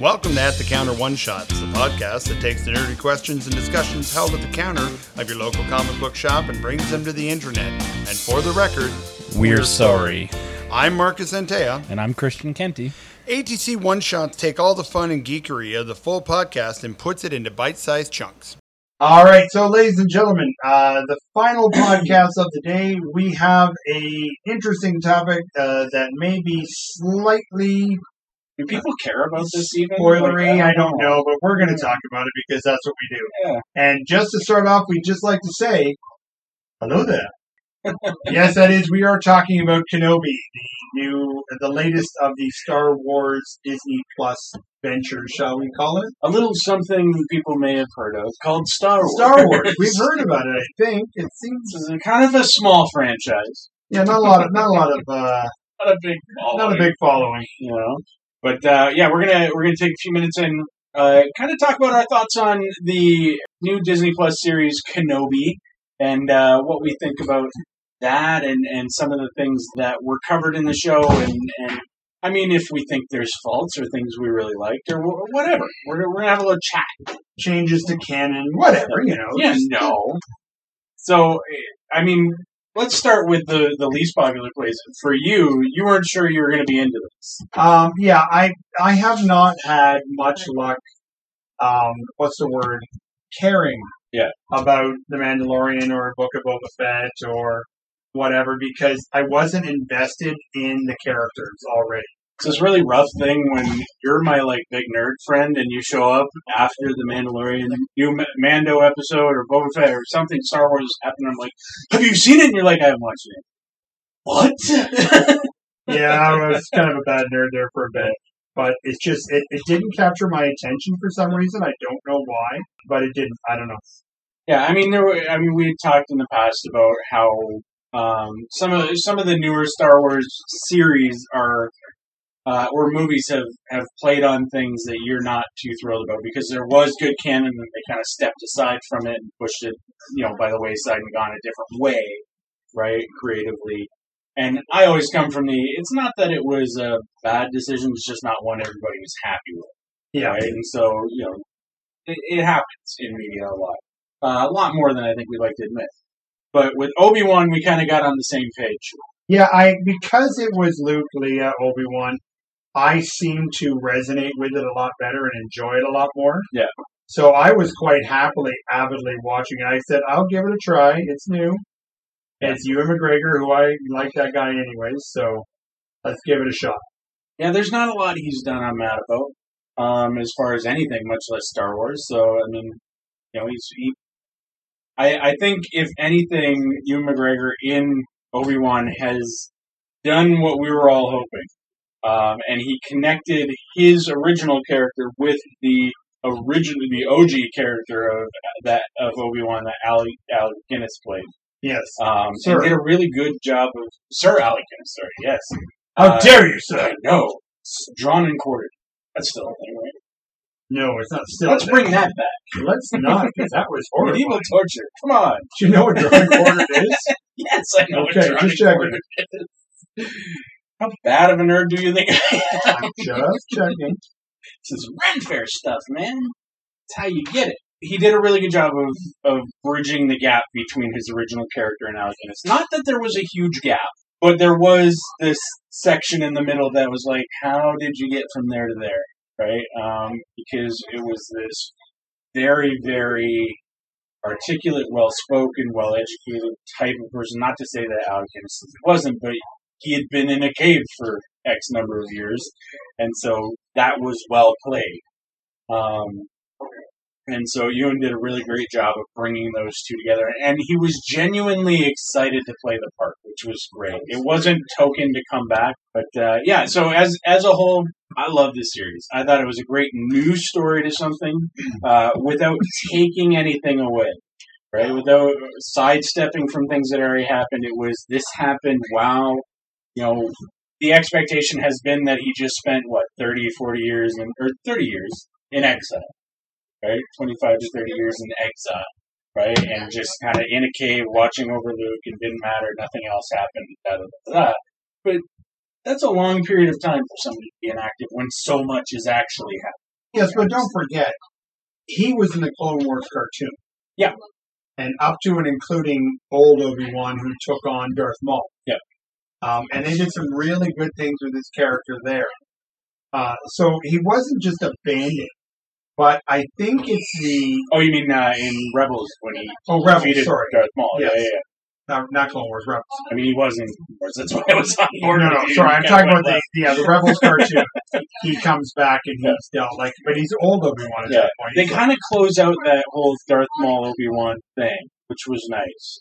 Welcome to At the Counter One Shots, the podcast that takes the nerdy questions and discussions held at the counter of your local comic book shop and brings them to the internet. And for the record, We're sorry. I'm Marcus Antea. And I'm Christian Kenty. ATC One Shots take all the fun and geekery of the full podcast and puts it into bite-sized chunks. All right, so ladies and gentlemen, uh, the final podcast of the day, we have a interesting topic uh, that may be slightly Do people care about this even? spoilery. Like, I don't know, but we're going to talk about it because that's what we do. Yeah. And just to start off, we'd just like to say, hello there. yes, that is. We are talking about Kenobi, the new, the latest of the Star Wars Disney Plus ventures, shall we call it? A little something people may have heard of called Star Wars. Star Wars. We've heard about it. I think it seems. Is kind of a small franchise. Yeah, not a lot of, not a lot of, uh, Not a big not a big following. you know. But uh, yeah, we're gonna we're gonna take a few minutes and uh, kind of talk about our thoughts on the new Disney Plus series Kenobi and uh, what we think about that and, and some of the things that were covered in the show and, and I mean if we think there's faults or things we really liked or whatever. We're, we're gonna have a little chat. Changes to canon, whatever, you know. yeah no. So I mean let's start with the the least popular place. For you you weren't sure you were gonna be into this Um, yeah, I I have not had much luck. Um, what's the word? Caring. Yeah. About the Mandalorian or Book of Boba Fett or whatever because I wasn't invested in the characters already. It's this really rough thing when you're my like big nerd friend and you show up after the Mandalorian new Mando episode or Boba Fett or something Star Wars happened. I'm like, have you seen it? And you're like, I haven't watched it. What? Yeah, I was kind of a bad nerd there for a bit. But it's just it, it didn't capture my attention for some reason. I don't know why, but it didn't. I don't know. yeah, I mean, there. Were, I mean, we had talked in the past about how um, some of some of the newer Star Wars series are. Uh, or movies have, have played on things that you're not too thrilled about because there was good canon and they kind of stepped aside from it and pushed it, you know, by the wayside and gone a different way, right, creatively. And I always come from the, it's not that it was a bad decision, it's just not one everybody was happy with, Yeah. right? And so, you know, it, it happens in media a lot. Uh, a lot more than I think we'd like to admit. But with Obi-Wan, we kind of got on the same page. Yeah, I because it was Luke, Leia, Obi Wan, I seemed to resonate with it a lot better and enjoy it a lot more. Yeah. So I was quite happily, avidly watching it. I said, I'll give it a try. It's new. It's Ewan McGregor, who I like that guy anyways, so let's give it a shot. Yeah, there's not a lot he's done mad about, um, as far as anything, much less Star Wars. So I mean, you know, he's he. I I think if anything, Ewan McGregor in Obi Wan has done what we were all hoping, um, and he connected his original character with the original, the OG character of that of Obi Wan that Alec Alec Guinness played. Yes. Um, Sir. and did a really good job of Sir Alec Sorry, yes. How Uh, dare you, sir? No. It's drawn and quartered. That's still a thing, right? No, it's not still. Let's bring that back. Let's not, because that was horrible. Medieval torture. Come on. Do you know what drawing quarter is? Yes, I know. what Okay, drawn just and quartered is. How bad of a nerd do you think I am? I'm just checking. This is Ren Fair stuff, man. That's how you get it. He did a really good job of, of bridging the gap between his original character and Alec. Not that there was a huge gap, but there was this section in the middle that was like, how did you get from there to there? Right? Um, because it was this very, very articulate, well spoken, well educated type of person. Not to say that Alec wasn't, but he had been in a cave for X number of years, and so that was well played. Um, and so Ewan did a really great job of bringing those two together, and he was genuinely excited to play the part, which was great. It wasn't token to come back, but uh, yeah. So as as a whole, I love this series. I thought it was a great new story to something uh, without taking anything away. Right, without sidestepping from things that already happened, it was this happened. Wow, you know, the expectation has been that he just spent what 30 40 years in or 30 years in exile right 25 to 30 years in exile right and just kind of in a cave watching over luke and didn't matter nothing else happened da, da, da, da. but that's a long period of time for somebody to be inactive when so much is actually happening Yes, but don't forget, he was in the Clone Wars cartoon. Yeah. And up to and including old Obi Wan, who took on Darth Maul. Yeah. Um, and they did some really good things with his character there. Uh, so he wasn't just abandoned, but I think it's the Oh, you mean uh, in Rebels when he oh Rebels, defeated sorry, Darth Maul? Yes. Yeah, yeah, yeah. not, not Clone Wars, Rebels. I mean, he was in Clone Wars. That's why I was on board. no, with no, you. sorry, I'm talking about the yeah the Rebels cartoon. he comes back and he's dealt like, but he's old Obi Wan at Yeah. that point. They He's kind of close out that whole Darth Maul Obi Wan thing, which was nice.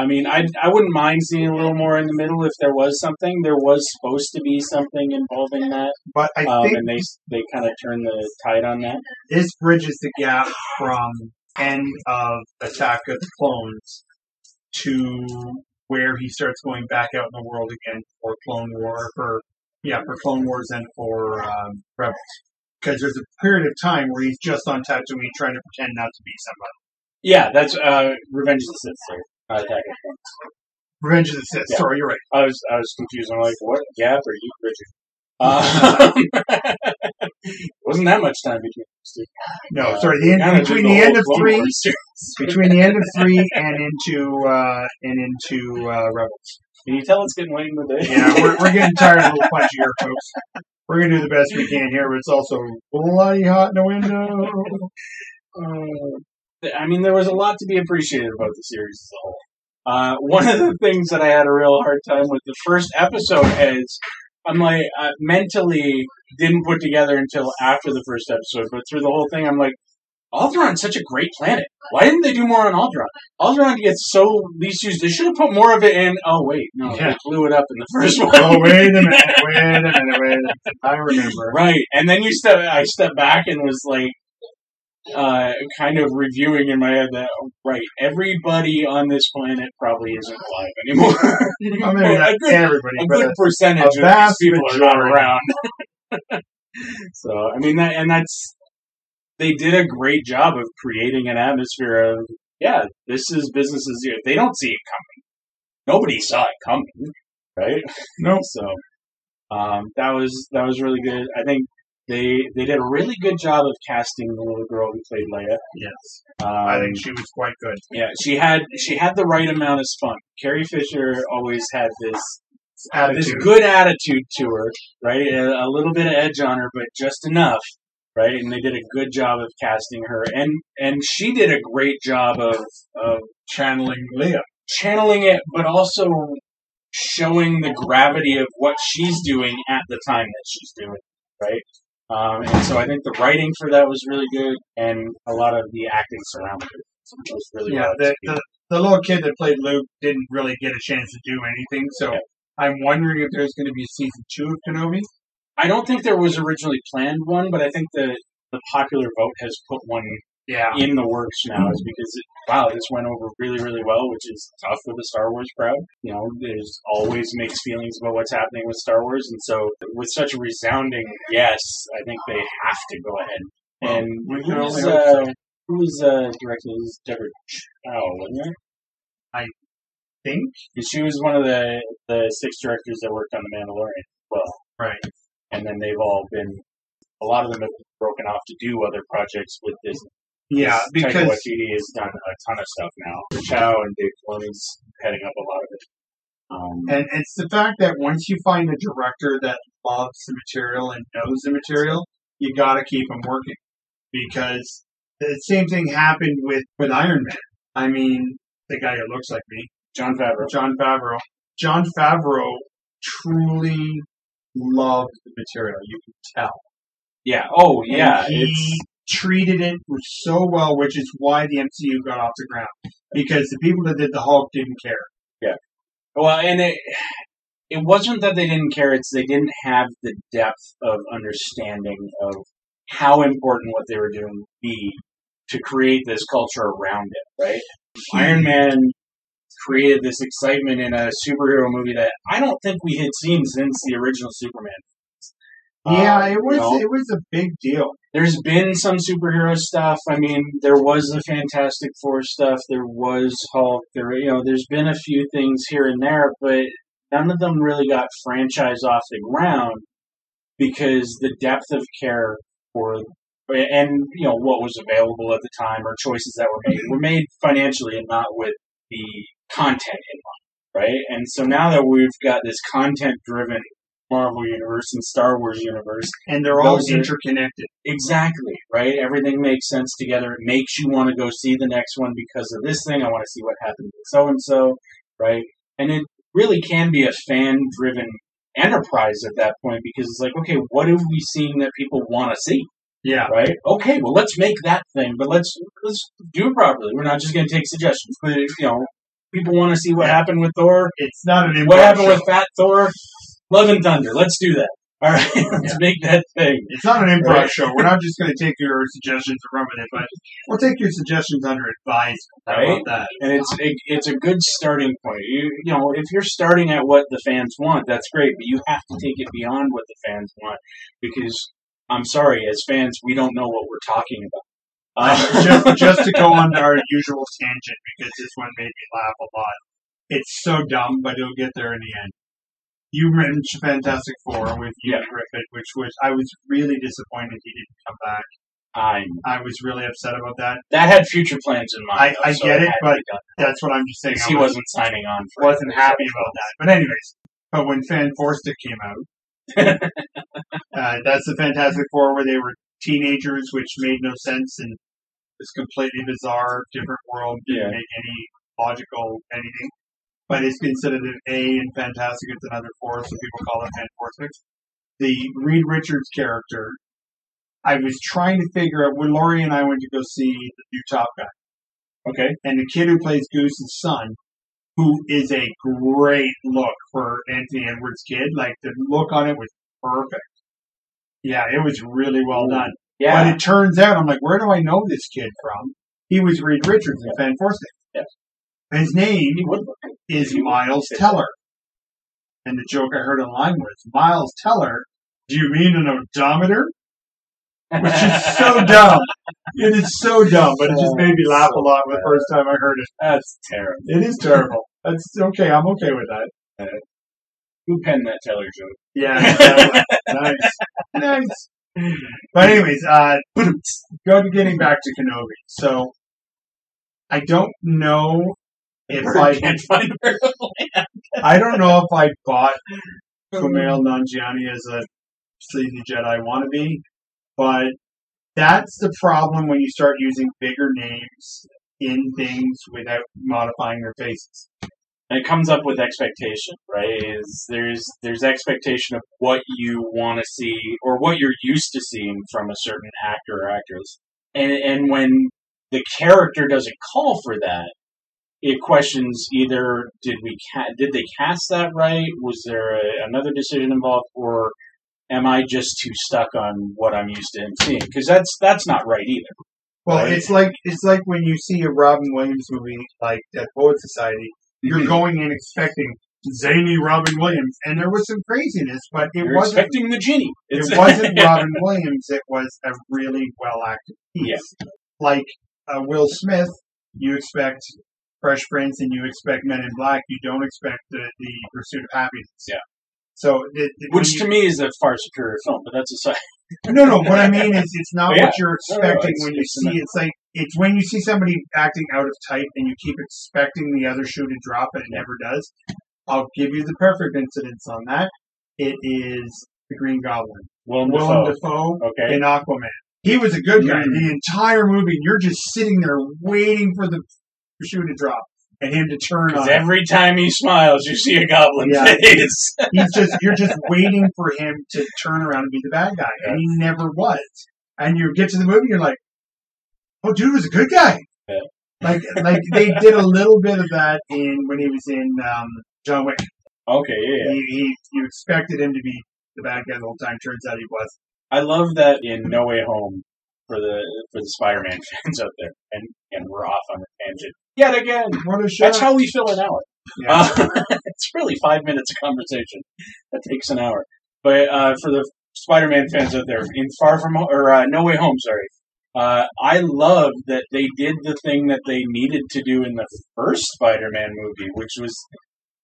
I mean, I I wouldn't mind seeing a little more in the middle if there was something. There was supposed to be something involving that, but I um, think and they they kind of turned the tide on that. this bridges the gap from end of Attack of the Clones to where he starts going back out in the world again for Clone War for yeah for Clone Wars and for um, Rebels because there's a period of time where he's just on Tatooine trying to pretend not to be somebody. Yeah, that's uh, Revenge of the Sith. Sorry, Attack of the Clones. Revenge of the Sith. Yeah. Sorry, you're right. I was I was confused. I'm like, what gap are you bridging? Um, wasn't that much time between those two. No, Uh, sorry. The end, kinda between did the end of three, between the end of three and into uh, and into uh, Rebels. Can you tell it's getting late in the day? Yeah, we're, we're getting tired of a little punchy here, folks. We're gonna do the best we can here, but it's also bloody hot in the window. Uh, I mean, there was a lot to be appreciated about the series as a whole. Uh, one of the things that I had a real hard time with the first episode is I'm like uh, mentally didn't put together until after the first episode, but through the whole thing, I'm like, Alderaan's such a great planet. Why didn't they do more on Alderaan? Alderaan gets so least used. They should have put more of it in. Oh wait, no, Yeah. they blew it up in the first one. Oh wait a minute, wait a minute, wait a minute. I remember. Right, and then you step. I stepped back and was like, uh, kind of reviewing in my head that right, everybody on this planet probably isn't alive anymore. I mean, a not good, everybody, a good percentage a of these people are not around. so I mean that, and that's they did a great job of creating an atmosphere of yeah, this is business as usual. They don't see it coming. Nobody saw it coming, right? no. So um, that was that was really good. I think they they did a really good job of casting the little girl who played Leia. Yes, Um, I think she was quite good. yeah, she had she had the right amount of spunk. Carrie Fisher always had this this good attitude to her, right? A, a little bit of edge on her, but just enough, right? And they did a good job of casting her, and and she did a great job of of Channeling Leia. channeling it, but also showing the gravity of what she's doing at the time that she's doing, it, right? Um, and so I think the writing for that was really good, and a lot of the acting surrounding it was really Yeah, well the, the the little kid that played Luke didn't really get a chance to do anything. So Yeah. I'm wondering if there's going to be a season two of Kenobi. I don't think there was originally planned one, but I think the the popular vote has put one Yeah, in the works now is because it, wow, this went over really, really well, which is tough for the Star Wars crowd. You know, there's always mixed feelings about what's happening with Star Wars, and so with such a resounding yes, I think they have to go ahead. And we can who's only hope so. uh, who's uh, directed? Was Deborah Chow, wasn't it? think 'Cause she was one of the the six directors that worked on The Mandalorian. as Well, right. and then they've all been. A lot of them have broken off to do other projects with Disney. Yeah, because Taika Waititi has done a ton of stuff now. Chow and Dave Filoni's heading up a lot of it. Um, and it's the fact that once you find a director that loves the material and knows the material, you got to keep them working because the same thing happened with with Iron Man. I mean, the guy who looks like me, Jon Favreau. Jon Favreau. Jon Favreau truly loved the material. You could tell. Yeah. Oh, And yeah. he It's treated it so well, which is why the MCU got off the ground. Because the people that did the Hulk didn't care. Yeah. Well, and it it wasn't that they didn't care; it's they didn't have the depth of understanding of how important what they were doing would be to create this culture around it. Right. Iron Man created this excitement in a superhero movie that I don't think we had seen since the original Superman. Yeah, Uh, it was you know, it was a big deal. there's been some superhero stuff. I mean, there was the Fantastic Four stuff. There was Hulk. There, you know, there's been a few things here and there, but none of them really got franchise off the ground because the depth of care for and you know what was available at the time or choices that were made were made financially and not with the content in mind, right? And so now that we've got this content-driven Marvel universe and Star Wars universe, and they're all Those are- interconnected. exactly right. Everything makes sense together. It makes you want to go see the next one because of this thing. I want to see what happened with so and so, right? And it really can be a fan-driven enterprise at that point because it's like, okay, what have we seen that people want to see? Yeah. right? Okay, well, let's make that thing, but let's let's do it properly. We're not just going to take suggestions, but you know, people want to see what Yeah. happened with Thor. It's not an What happened show. with Fat Thor? Love and Thunder. Let's do that. All right, let's make that thing. It's not an improv Right. show. We're not just going to take your suggestions and run with it, but we'll take your suggestions under advisement. How Right. about that? And it's it, it's a good starting point. You you know, if you're starting at what the fans want, that's great, but you have to take it beyond what the fans want because I'm sorry, as fans, we don't know what we're talking about. Uh, just, just to go on our usual tangent, because this one made me laugh a lot. It's so dumb, but it'll get there in the end. You mentioned Fantastic Four with Hugh Yeah. Gruffudd, which was I was really disappointed he didn't come back. I'm I was really upset about that. that had future plans in mind. I- I so get it, but. That's what I'm just saying. He was, wasn't signing on. For wasn't happy about that. But anyways, but when Fan Forstic came out, uh, that's the Fantastic Four where they were teenagers, which made no sense and was completely bizarre, different world, didn't Yeah. make any logical anything. But it's considered an A in Fantastic. It's another four, so people call it Fantastic. The Reed Richards character, I was trying to figure out when Laurie and I went to go see the new Top Gun Okay. and the kid who plays Goose's son, who is a great look for Anthony Edwards' kid. Like the look on it was perfect. Yeah, it was really well done. Yeah. But it turns out, I'm like, where do I know this kid from? He was Reed Richards in Fan Forstic. Yes. His name he would look good. is Miles Teller. And the joke I heard online was, Miles Teller, do you mean an odometer? Which is so dumb. It is so dumb, but it just made me laugh a lot the first time I heard it. That's terrible. It is terrible. That's okay. I'm okay with that. Who penned that Teller joke? Yeah. nice. Nice. But anyways, uh, go to getting back to Kenobi. So, I don't know if I, can't find her. I don't know if I bought Kumail Nanjiani as a sleazy Jedi wannabe, but that's the problem when you start using bigger names in things without modifying their faces. And it comes up with expectation, right? Is there's there's expectation of what you want to see or what you're used to seeing from a certain actor or actress, and and when the character doesn't call for that, it questions either did we ca- did they cast that right? Was there a, another decision involved, or am I just too stuck on what I'm used to him seeing? Because that's that's not right either. Well, Right. it's like it's like when you see a Robin Williams movie like Dead Poet Society, you're Mhm. going in expecting zany Robin Williams, and there was some craziness, but it You're wasn't. expecting the genie. It wasn't Robin Williams. It was a really well acted piece. Yeah. Like uh, Will Smith, you expect Fresh Prince, and you expect Men in Black. You don't expect the, the Pursuit of Happiness. Yeah. So, the, the, Which you- to me is a far superior film, but that's aside. no, no. What I mean is, it's not yeah. what you're No, no, expecting when you see. It's like it's when you see somebody acting out of type, and you keep expecting the other shoe to drop, and it never does. I'll give you the perfect incidence on that. It is the Green Goblin, Willem Willem Dafoe. Dafoe Okay. in Aquaman. He was a good guy Mm. the entire movie. and You're just sitting there waiting for the shoe to drop and him to turn on. every time he smiles, you see a goblin Yeah. face. He's just you're just waiting for him to turn around and be the bad guy, and he never was. And you get to the movie, you're like, "Oh, dude was a good guy." Yeah. Like, like they did a little bit of that in when he was in um, John Wick. Okay, yeah, yeah. He, he, you expected him to be the bad guy the whole time. Turns out he was. I love that in No Way Home for the for the Spider-Man fans out there, and and we're off on a tangent yet again. What a show! That's how we fill an hour. Yeah. Uh, it's really five minutes of conversation. That takes an hour. But uh, for the Spider-Man fans out there, in Far From or uh, No Way Home, sorry. Uh, I love that they did the thing that they needed to do in the first Spider-Man movie, which was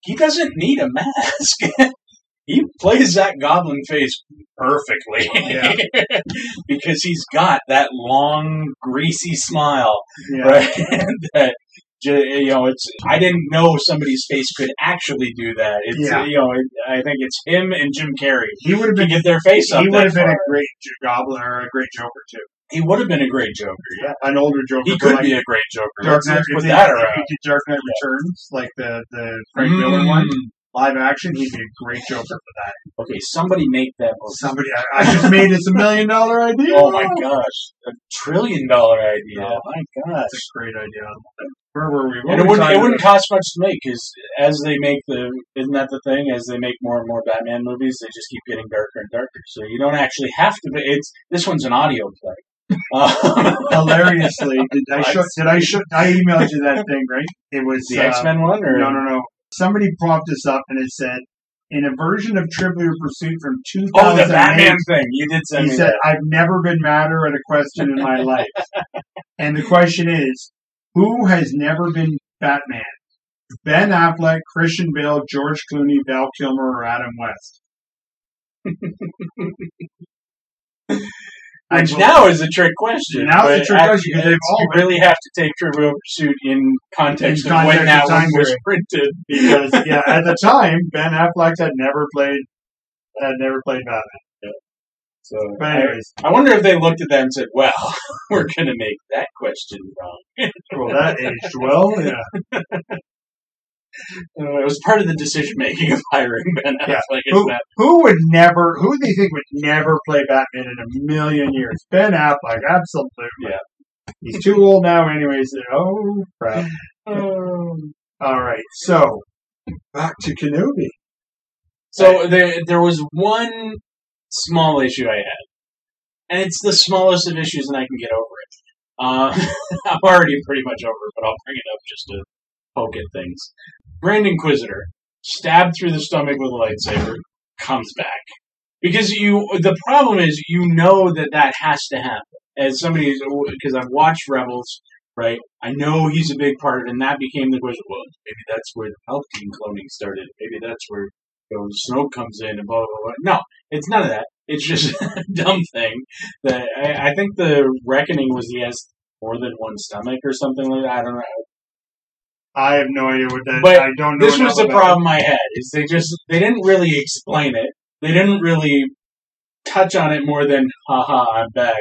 he doesn't need a mask. he plays that goblin face perfectly Yeah. because he's got that long, greasy smile, Yeah. right? that you know, it's. I didn't know somebody's face could actually do that. It's Yeah. you know, it, I think it's him and Jim Carrey He would have been. get their face up. He would have been a great or a great Joker too. He would have been a great Joker. Yeah, An older Joker. he could like be a great Joker. Dark Knight. let's If put they, that around. he did Dark Knight Returns, like the the Frank Miller Mm. one, live action, he'd be a great Joker for that. Okay, somebody make that movie. Somebody, I, I just made this a million dollar idea. Oh my gosh, a trillion dollar idea! Oh, my gosh. That's a great idea. Where were we? What And it wouldn't, it wouldn't cost much to make because as they make the isn't that the thing as they make more and more Batman movies they just keep getting darker and darker so you don't actually have to be it's this one's an audio play um, hilariously, did I show, did I show, I emailed you that thing, right? It was the uh, X Men one or No, no, no. Somebody propped this up and it said, in a version of Trivial Pursuit from 2008. oh the Batman thing you did send he said, that. I've never been madder at a question in my life. and the question is, who has never been Batman? Ben Affleck, Christian Bale, George Clooney, Val Kilmer, or Adam West? I Which bel- now is a trick question. Now it's a trick question question, 'cause they've all you really have to take Trivial Pursuit in context In of when that one was printed. because yeah, at the time Ben Affleck had never played had never played Batman. So But I, anyways, I wonder if they looked at that and said, "Well, we're going to make that question wrong." well that aged well, yeah. Uh, it was part of the decision making of hiring Ben Yeah. Affleck. as Who, that. who would never? Who do you think would never play Batman in a million years? Ben Affleck, absolutely. Yeah. he's too old now, anyways. Oh crap! Um, All right, so back to Kenobi. So there, there was one small issue I had, and it's the smallest of issues, and I can get over it. Uh, I'm already pretty much over it, but I'll bring it up just to poke at things. Grand Inquisitor, stabbed through the stomach with a lightsaber, comes back because you. The problem is, you know that that has to happen. As somebody, because I've watched Rebels, right? I know he's a big part of it, and that became the question. Well, maybe that's where the Palpatine cloning started. Maybe that's where you know, Snoke comes in and blah blah blah. No, it's none of that. It's just a dumb thing that I, I think the reckoning was he has more than one stomach or something like that. I don't know. I have no idea what that. But I don't know. This was enough the about problem I had is they just they didn't really explain it. They didn't really touch on it more than haha I'm back.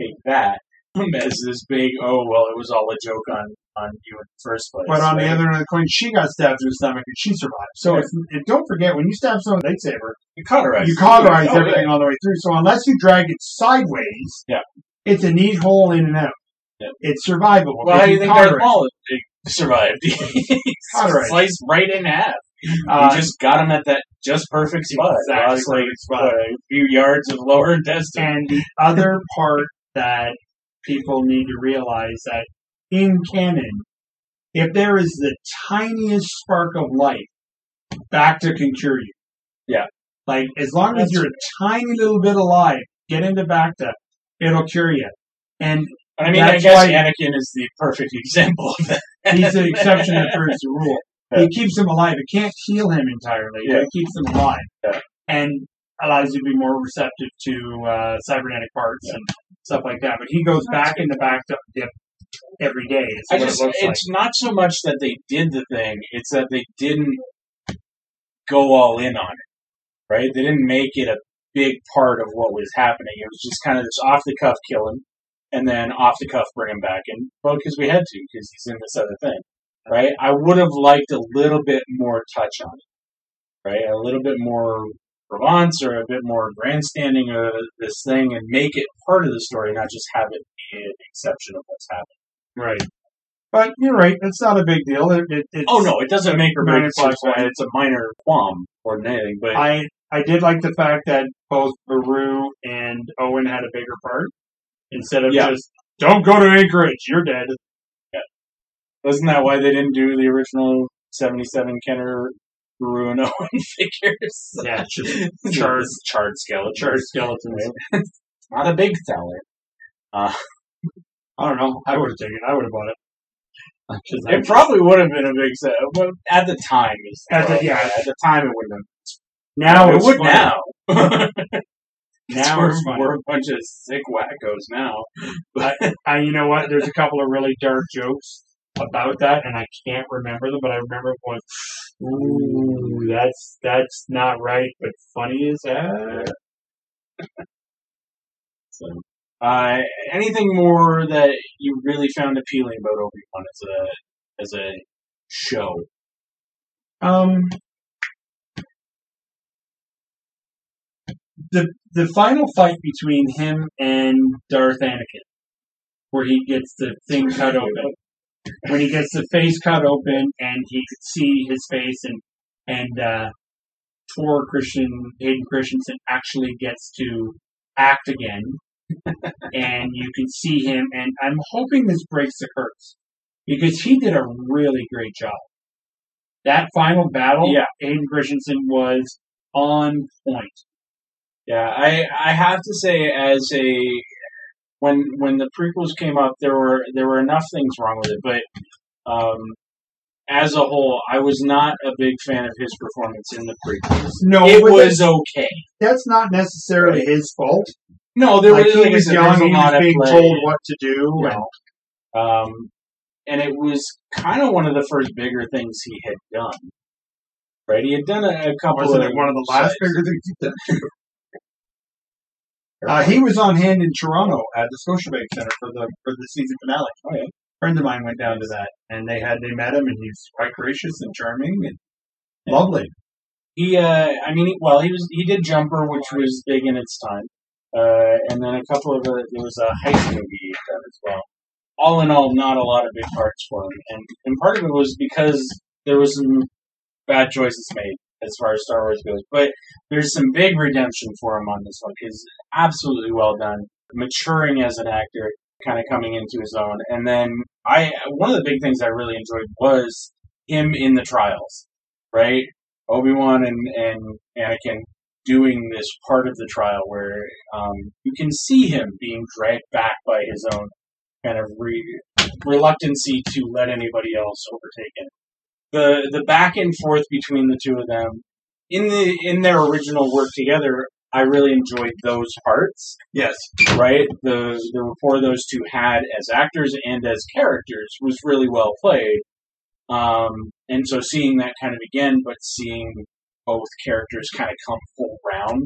Take that as this big oh well it was all a joke on on you in the first place. But on the other end of the coin, she got stabbed through the stomach and she survived. So Yeah. if, if, don't forget, when you stab someone with a lightsaber, you cauterize you it. cauterize Oh, yeah. everything all the way through. So unless you drag it sideways, Yeah. it's a neat hole in and out. Yeah. It's survivable. Well, how do you think Darth cauterize Maul survived? He's sliced right in half. Uh, you just got him at that just perfect spot. Exactly Lost, like spot. a few yards of lower intestine. And the other part that people need to realize that in canon, if there is the tiniest spark of life, Bacta can cure you. Yeah. Like as long as you're a tiny little bit alive, get into Bacta, it'll cure you. And I mean, I That's guess why- Anakin is the perfect example of that. he's the exception that proves the rule. Yeah. It keeps him alive. It can't heal him entirely, but it keeps him alive. Yeah. And allows you to be more receptive to uh, cybernetic parts and stuff like that. But he goes back in the back to dip every day. Is I what just, it looks like. it's not so much that they did the thing; it's that they didn't go all in on it. Right? They didn't make it a big part of what was happening. It was just kind of this off the cuff kill him, and then off the cuff bring him back and Well, because we had to, because he's in this other thing. Right? I would have liked a little bit more touch on it. Right? A little bit more romance or a bit more grandstanding of this thing, and make it part of the story, not just have it be an exception of what's happening. right. But you're right. It's not a big deal. It, it, it's, Oh no, it doesn't make or break Minor the series. plus one. It's a minor qualm or anything. But I I did like the fact that both Beru and Owen had a bigger part instead of Yeah. just don't go to Anchorage. You're dead. Yeah. wasn't that why they didn't do the original seventy-seven Kenner Beru and Owen figures? Yeah, charred, charred skeleton. charred skeletons. Not a big seller. Uh, I don't know. I would have taken. it. I would have bought it. It probably would have been a big set, but at the time, At the- yeah. at the time it wouldn't have. Now it would funny. now. Now we're, we're a bunch of sick wackos now. But I, you know what? There's a couple of really dark jokes about that, and I can't remember them, but I remember one. "Ooh, that's that's not right, but funny as that." So, uh, anything more that you really found appealing about Obi Wan as a as a show? Um, the the final fight between him and Darth Anakin, where he gets the thing cut open, when he gets the face cut open and he could see his face, and and uh, Tor Christian Hayden Christensen actually gets to act again, and you can see him, and I'm hoping this breaks the curse because he did a really great job. That final battle, Yeah. Hayden Christensen was on point. Yeah, I I have to say as a when when the prequels came up, there were there were enough things wrong with it, but um, as a whole, I was not a big fan of his performance in the prequels. No, it was okay. that's not necessarily his fault. No, there Like, was he was young, he was being play. told what to do. you and- Um, and it was kind of one of the first bigger things he had done. Right, he had done a, a couple Wasn't of it one of the last bigger things he did? Uh, he was on hand in Toronto at the Scotiabank Center for the for the season finale. Oh, yeah. friend of mine went down to that, and they had they met him, and he's quite gracious and charming and Yeah. lovely. He, uh, I mean, he- well, he was he did Jumper, which was big in its time, uh, and then a couple of uh, there was a heist movie he done as well. All in all, not a lot of big parts for him, and and part of it was because there was some bad choices made as far as Star Wars goes, but there's some big redemption for him on this one. He's absolutely well done, maturing as an actor, kind of coming into his own, and then I one of the big things I really enjoyed was him in the trials, right? Obi Wan and and Anakin doing this part of the trial where um, you can see him being dragged back by his own kind of re- reluctancy to let anybody else overtake him. The the back and forth between the two of them in the in their original work together, I really enjoyed those parts. Yes, Right, the the rapport those two had as actors and as characters was really well played. Um, and so seeing that kind of again, but seeing both characters kind of come full round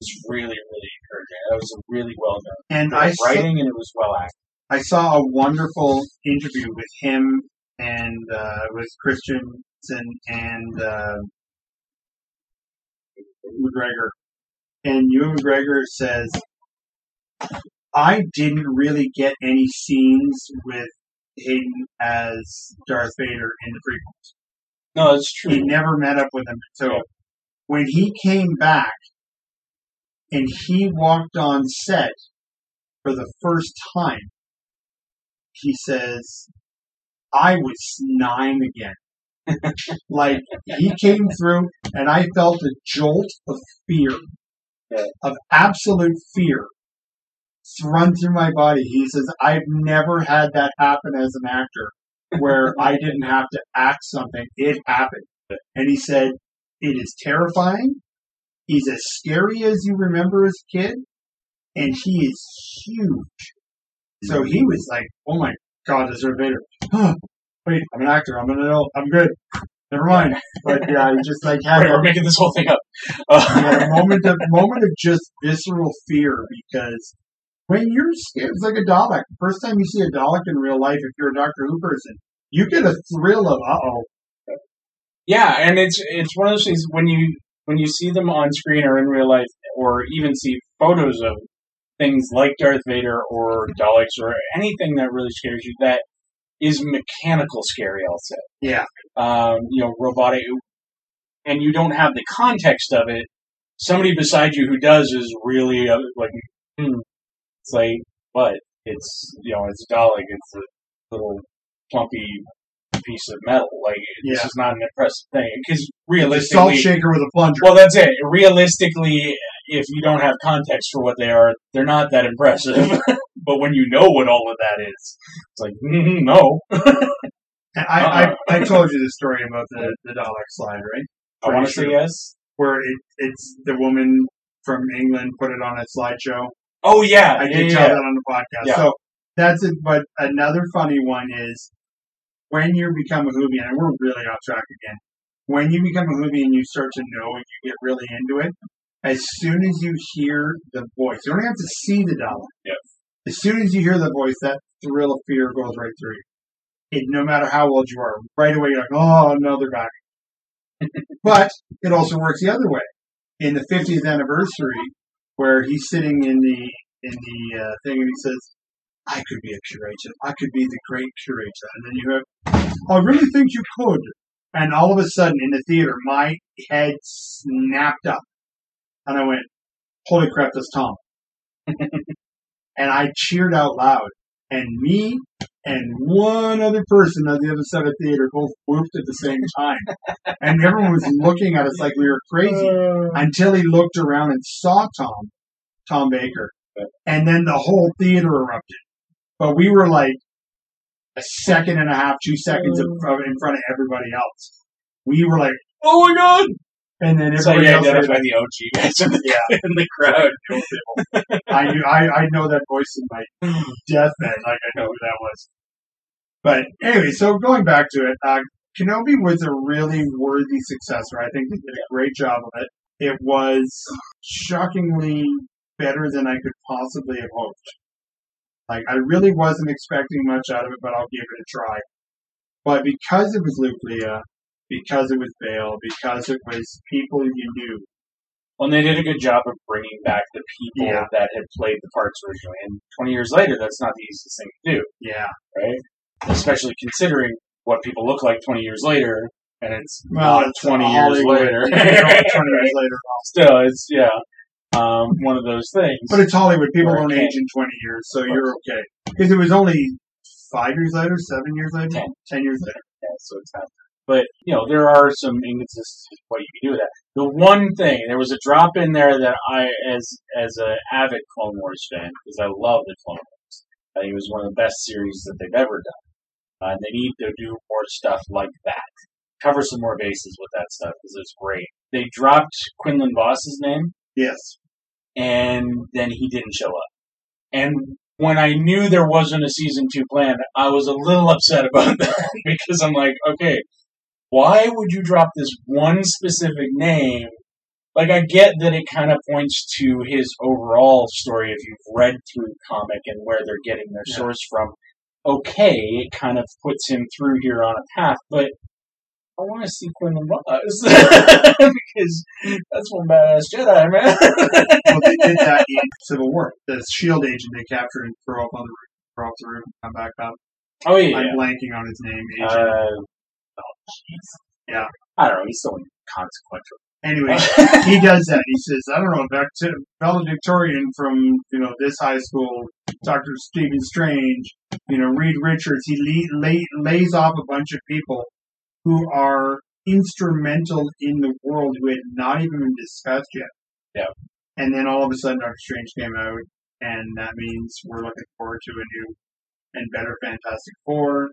was really, really encouraging. That was really well done. and I was saw, writing and it was well acted. I saw a wonderful interview with him and uh, with Christensen and uh, McGregor, and Ewan McGregor says, "I didn't really get any scenes with Hayden as Darth Vader in the prequels. No, it's true. He never met up with him. So Yeah. when he came back and he walked on set for the first time, he says, I was nine again. like he came through and I felt a jolt of fear, of absolute fear run through my body. He says, I've never had that happen as an actor where I didn't have to act something. It happened. And he said, it is terrifying. He's as scary as you remember as a kid. And he is huge. So he was like, oh my God, is Darth Vader. Huh, wait, I'm an actor. I'm gonna know. I'm good. Never mind. But yeah, he just like had Right, a, we're making this whole thing up. had a moment of moment of just visceral fear because when you're scared, it's like a Dalek. First time you see a Dalek in real life, if you're a Doctor Who person, you get a thrill of uh oh. Yeah, and it's it's one of those things when you when you see them on screen or in real life, or even see photos of things like Darth Vader or Daleks or anything that really scares you that is mechanical scary. I'll say, Yeah. um, you know, robotic, and you don't have the context of it. Somebody beside you who does is really uh, like, hmm. it's like, but it's you know, it's a Dalek. It's a little plumpy piece of metal. Like this is not an impressive thing because a salt realistically, shaker with a plunger. well, that's it. Realistically, if you don't have context for what they are, they're not that impressive. but when you know what all of that is, it's like, mm, no. I, I, I told you the story about the, the Dalek slide, right? I want to say yes. where it, it's the woman from England put it on a slideshow. Oh yeah, I yeah, can yeah, tell yeah. that on the podcast. So that's it. But another funny one is when you become a Whovian, and we're really off track again. When you become a Whovian, you start to know and you get really into it. As soon as you hear the voice, you don't have to see the dollar. Yep. As soon as you hear the voice, that thrill of fear goes right through you. It, no matter how old you are, right away you're like, oh, another guy. but it also works the other way. In the 50th anniversary, where he's sitting in the in the uh, thing and he says, "I could be a curator. I could be the great curator." And then you have, "I really think you could." And all of a sudden, in the theater, my head snapped up, and I went, "Holy crap, that's Tom!" and I cheered out loud. And me and one other person on the other side of the theater both whooped at the same time. and everyone was looking at us like we were crazy uh. until he looked around and saw Tom, Tom Baker. And then the whole theater erupted. But we were like a second and a half, two seconds of- uh. in front of everybody else. We were like, oh my god! And then So everybody else identify the OG guys in the, Yeah. in the crowd. I knew I, I know that voice in my deathbed, like I know who that was. But anyway, so going back to it, uh, Kenobi was a really worthy successor. I think they did a great job of it. It was shockingly better than I could possibly have hoped. Like I really wasn't expecting much out of it, but I'll give it a try. But because it was Luke Leia, because it was Bale, because it was people you knew, Well, and they did a good job of bringing back the people Yeah. that had played the parts originally. And 20 years later, that's not the easiest thing to do, yeah, right? Especially considering what people look like 20 years later, and it's well, not it's 20 years later. Twenty years later. Still, it's, yeah, um, one of those things. But it's Hollywood. People don't age in 20 years, so you're okay. Because it was only five years later, seven years later, Ten. ten years later. Yeah, so it's not. But you know, there are some inconsistencies. in What you can do with that. The one thing there was a drop in there that I, as as an avid Clone Wars fan, because I love the Clone Wars, I think it was one of the best series that they've ever done. Uh, and they need to do more stuff like that. Cover some more bases with that stuff because it's great. They dropped Quinlan Vos's name, Yes. and then he didn't show up. And when I knew there wasn't a season two planned, I was a little upset about that because I'm like, okay, why would you drop this one specific name? Like, I get that it kind of points to his overall story if you've read through the comic and where they're getting their Yeah. source from. Okay, it kind of puts him through here on a path, but I want to see Quinlan Vos because that's one badass Jedi, man. Well, they did that in Civil War. The Shield agent they captured and throw up on the roof, throw off the roof, and come back up. oh yeah, I'm blanking on his name. Agent. Uh. Yeah. I don't know. He's so inconsequential. anyway, he does that. He says, I don't know, back to valedictorian from, you know, this high school, Dr. Stephen Strange, you know, Reed Richards. He le- lay, lays off a bunch of people who are instrumental in the world who had not even been discussed yet. Yeah. And then all of a sudden Doctor Strange came out, and that means we're looking forward to a new and better Fantastic Four.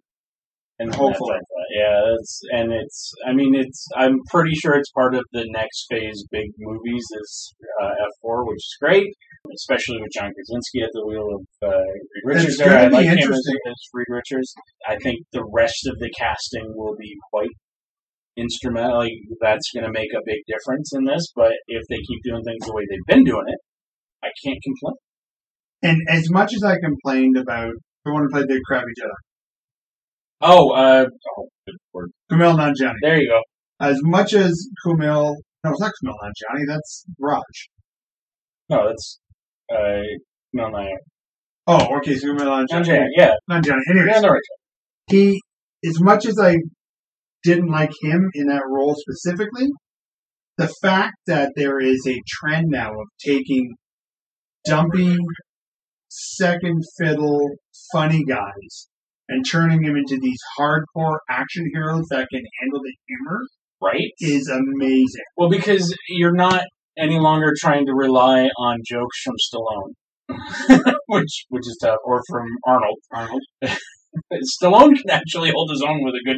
And Hopefully. that's yeah, it's and it's. I mean, it's. I'm pretty sure it's part of the next phase big movies is uh, F4, which is great, especially with John Krasinski at the wheel of uh, Reed Richards. There, I like him as, as Reed Richards. I think the rest of the casting will be quite instrumental. Like, that's going to make a big difference in this. But if they keep doing things the way they've been doing it, I can't complain. And as much as I complained about the one who played the Krabby Jedi, Oh, uh, oh, good word. Kumail Nanjiani, There you go. as much as Kumail, no, it's not Kumail Nanjiani, that's Raj. No, that's uh, no, no, Oh, okay, so Kumail no, Nanjiani. yeah, Nanjiani. Anyways, yeah, no, right. he, as much as I didn't like him in that role specifically, the fact that there is a trend now of taking dumpy, second fiddle, funny guys and turning them into these hardcore action heroes that can handle the humor right? is amazing. Well, because you're not any longer trying to rely on jokes from Stallone, which which is tough, or from Arnold. Arnold. Stallone can actually hold his own with a good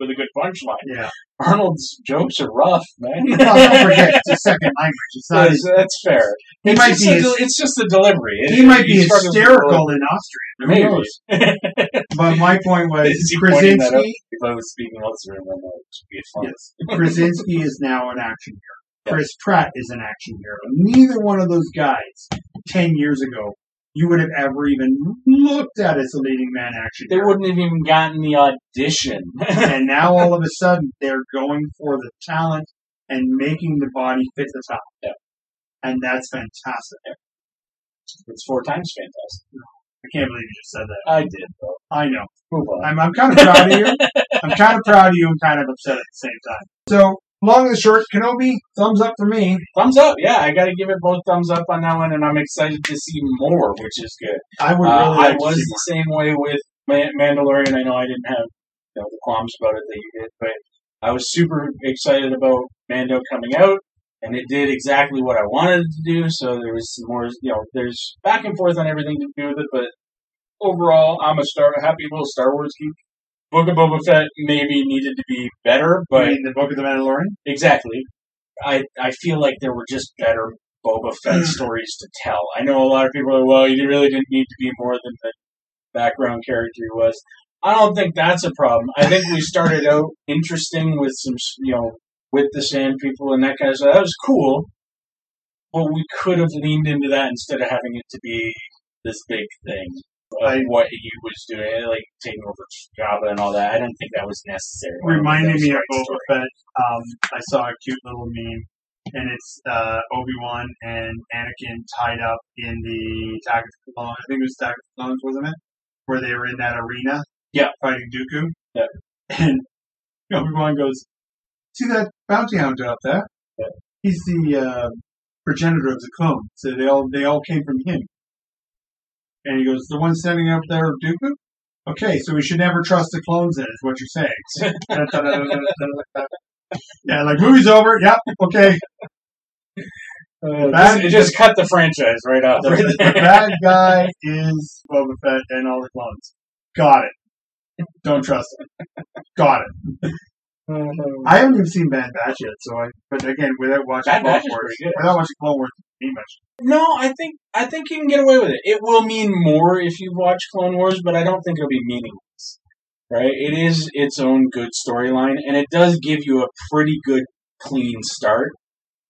with a good punchline. Yeah. Arnold's jokes are rough, man. Well, don't forget, it's a second language. It's not. that's, that's fair. He it's, might just be a del- it's just the delivery. It- he might be he struggles with the hysterical in Austrian. Who Maybe. knows? But my point was Is he pointing that out? Krasinski. if I was speaking Austrian, then that would be fun. Yes, Krasinski is now an action hero. Chris Pratt is an action hero. Neither one of those guys ten years ago you would have ever even looked at as a leading man action They wouldn't have even gotten the audition. and now all of a sudden they're going for the talent and making the body fit the top. Yeah. And that's fantastic. it's four times fantastic. I can't believe you just said that. I did, though. I know. Move on. I'm, I'm kind of proud of you. I'm kind of proud of you I'm kind of upset at the same time. So, long and short, Kenobi, thumbs up for me. Thumbs up, yeah. I got to give it both thumbs up on that one, and I'm excited to see more, which is good. I would Uh, really I like to was the same way with Mandalorian. I know I didn't have you know, the qualms about it that you did, but I was super excited about Mando coming out, and it did exactly what I wanted it to do. So there was some more, you know, there's back and forth on everything to do with it, but overall, I'm a star, a happy little Star Wars geek. Book of Boba Fett maybe needed to be better, but in the Book of the Mandalorian. Exactly. I I feel like there were just better Boba Fett hmm. stories to tell. I know a lot of people are well, you really didn't need to be more than the background character he was. I don't think that's a problem. I think we started out interesting with some, you know, with the Sand People and that kind of stuff. That was cool, but we could have leaned into that instead of having it to be this big thing of I- what he was doing, like taking over Jabba and all that. I didn't think that was necessary. I don't think that Reminding me of Boba story. Fett. Um, I saw a cute little meme, and it's uh, Obi Wan and Anakin tied up in the Attack of the Clones. I think it was Attack of the Clones, wasn't it? Where they were in that arena, Yeah. fighting Dooku. Yeah. And Obi Wan goes, "See that bounty hunter up there? Yeah. He's the uh, progenitor of the clone. So they all they all came from him." And he goes, "The one standing up there, Dooku." Okay, so we should never trust the clones. Then is what you're saying. yeah, like movie's over. Yep. Okay. Uh, Bad- just, it just cut the franchise right off. The, the bad guy is Boba Fett and all the clones. Got it. Don't trust him. Got it. I haven't even seen Bad Batch yet, so I. But again, without watching Bad Clone Wars, without watching Clone Wars, much. No, I think I think you can get away with it. It will mean more if you watch Clone Wars, but I don't think it'll be meaningless. Right? It is its own good storyline, and it does give you a pretty good, clean start.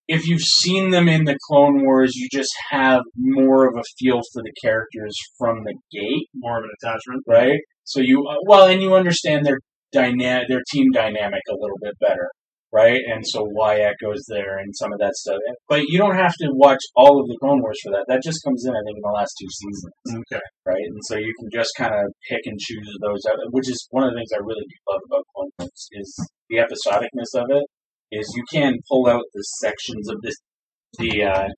If you've seen them in the Clone Wars, you just have more of a feel for the characters from the gate. More of an attachment. right? So you uh, well, and you understand their dyna- their team dynamic a little bit better, right? And so Wyatt goes there and some of that stuff. But you don't have to watch all of the Clone Wars for that. That just comes in, I think, in the last two seasons, Okay. right? And so you can just kind of pick and choose those out, which is one of the things I really do love about Clone Wars is the episodicness of it. Is you can pull out the sections of this the uh,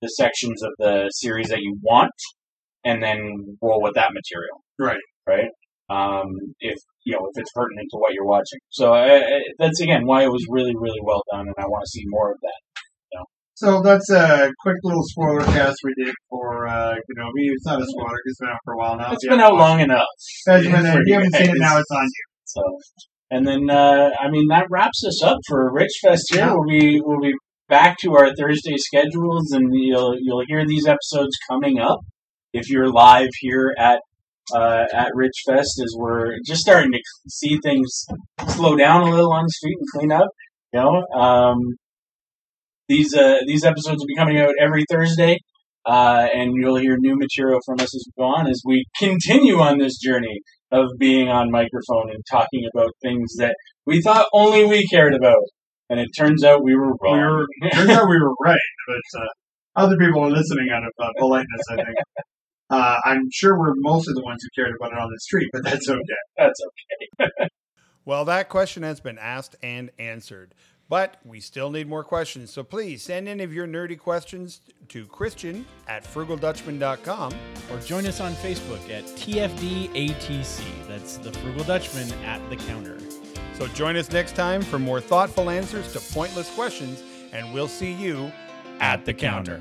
the sections of the series that you want, and then roll with that material Right. right? Um, if you know if it's pertinent to what you're watching. So I, I, that's again why it was really really well done, and I want to see more of that. So that's a quick little spoiler cast we did for uh, Kenobi. It's not a spoiler it's been out for a while now. It's been out long enough. Benjamin, for if you haven't seen it now, it's on you. So, and then uh, I mean that wraps us up for Rich Fest here. Yeah. We'll be we'll be back to our Thursday schedules, and you'll you'll hear these episodes coming up if you're live here at. Uh, at Rich Fest, as we're just starting to see things slow down a little on the street and clean up, you know, um, these uh, these episodes will be coming out every Thursday, uh, and you'll hear new material from us as we go on as we continue on this journey of being on microphone and talking about things that we thought only we cared about, and it turns out we were We wrong. were, turns out we were right, but uh, other people are listening out of uh, politeness, I think. Uh, I'm sure we're mostly the ones who cared about it on the street, but that's okay. That's okay. Well, that question has been asked and answered, but we still need more questions. So please send any of your nerdy questions to Christian at frugaldutchman.com. Or join us on Facebook at TFDATC. That's the Frugal Dutchman at the counter. So join us next time for more thoughtful answers to pointless questions, and we'll see you at the counter.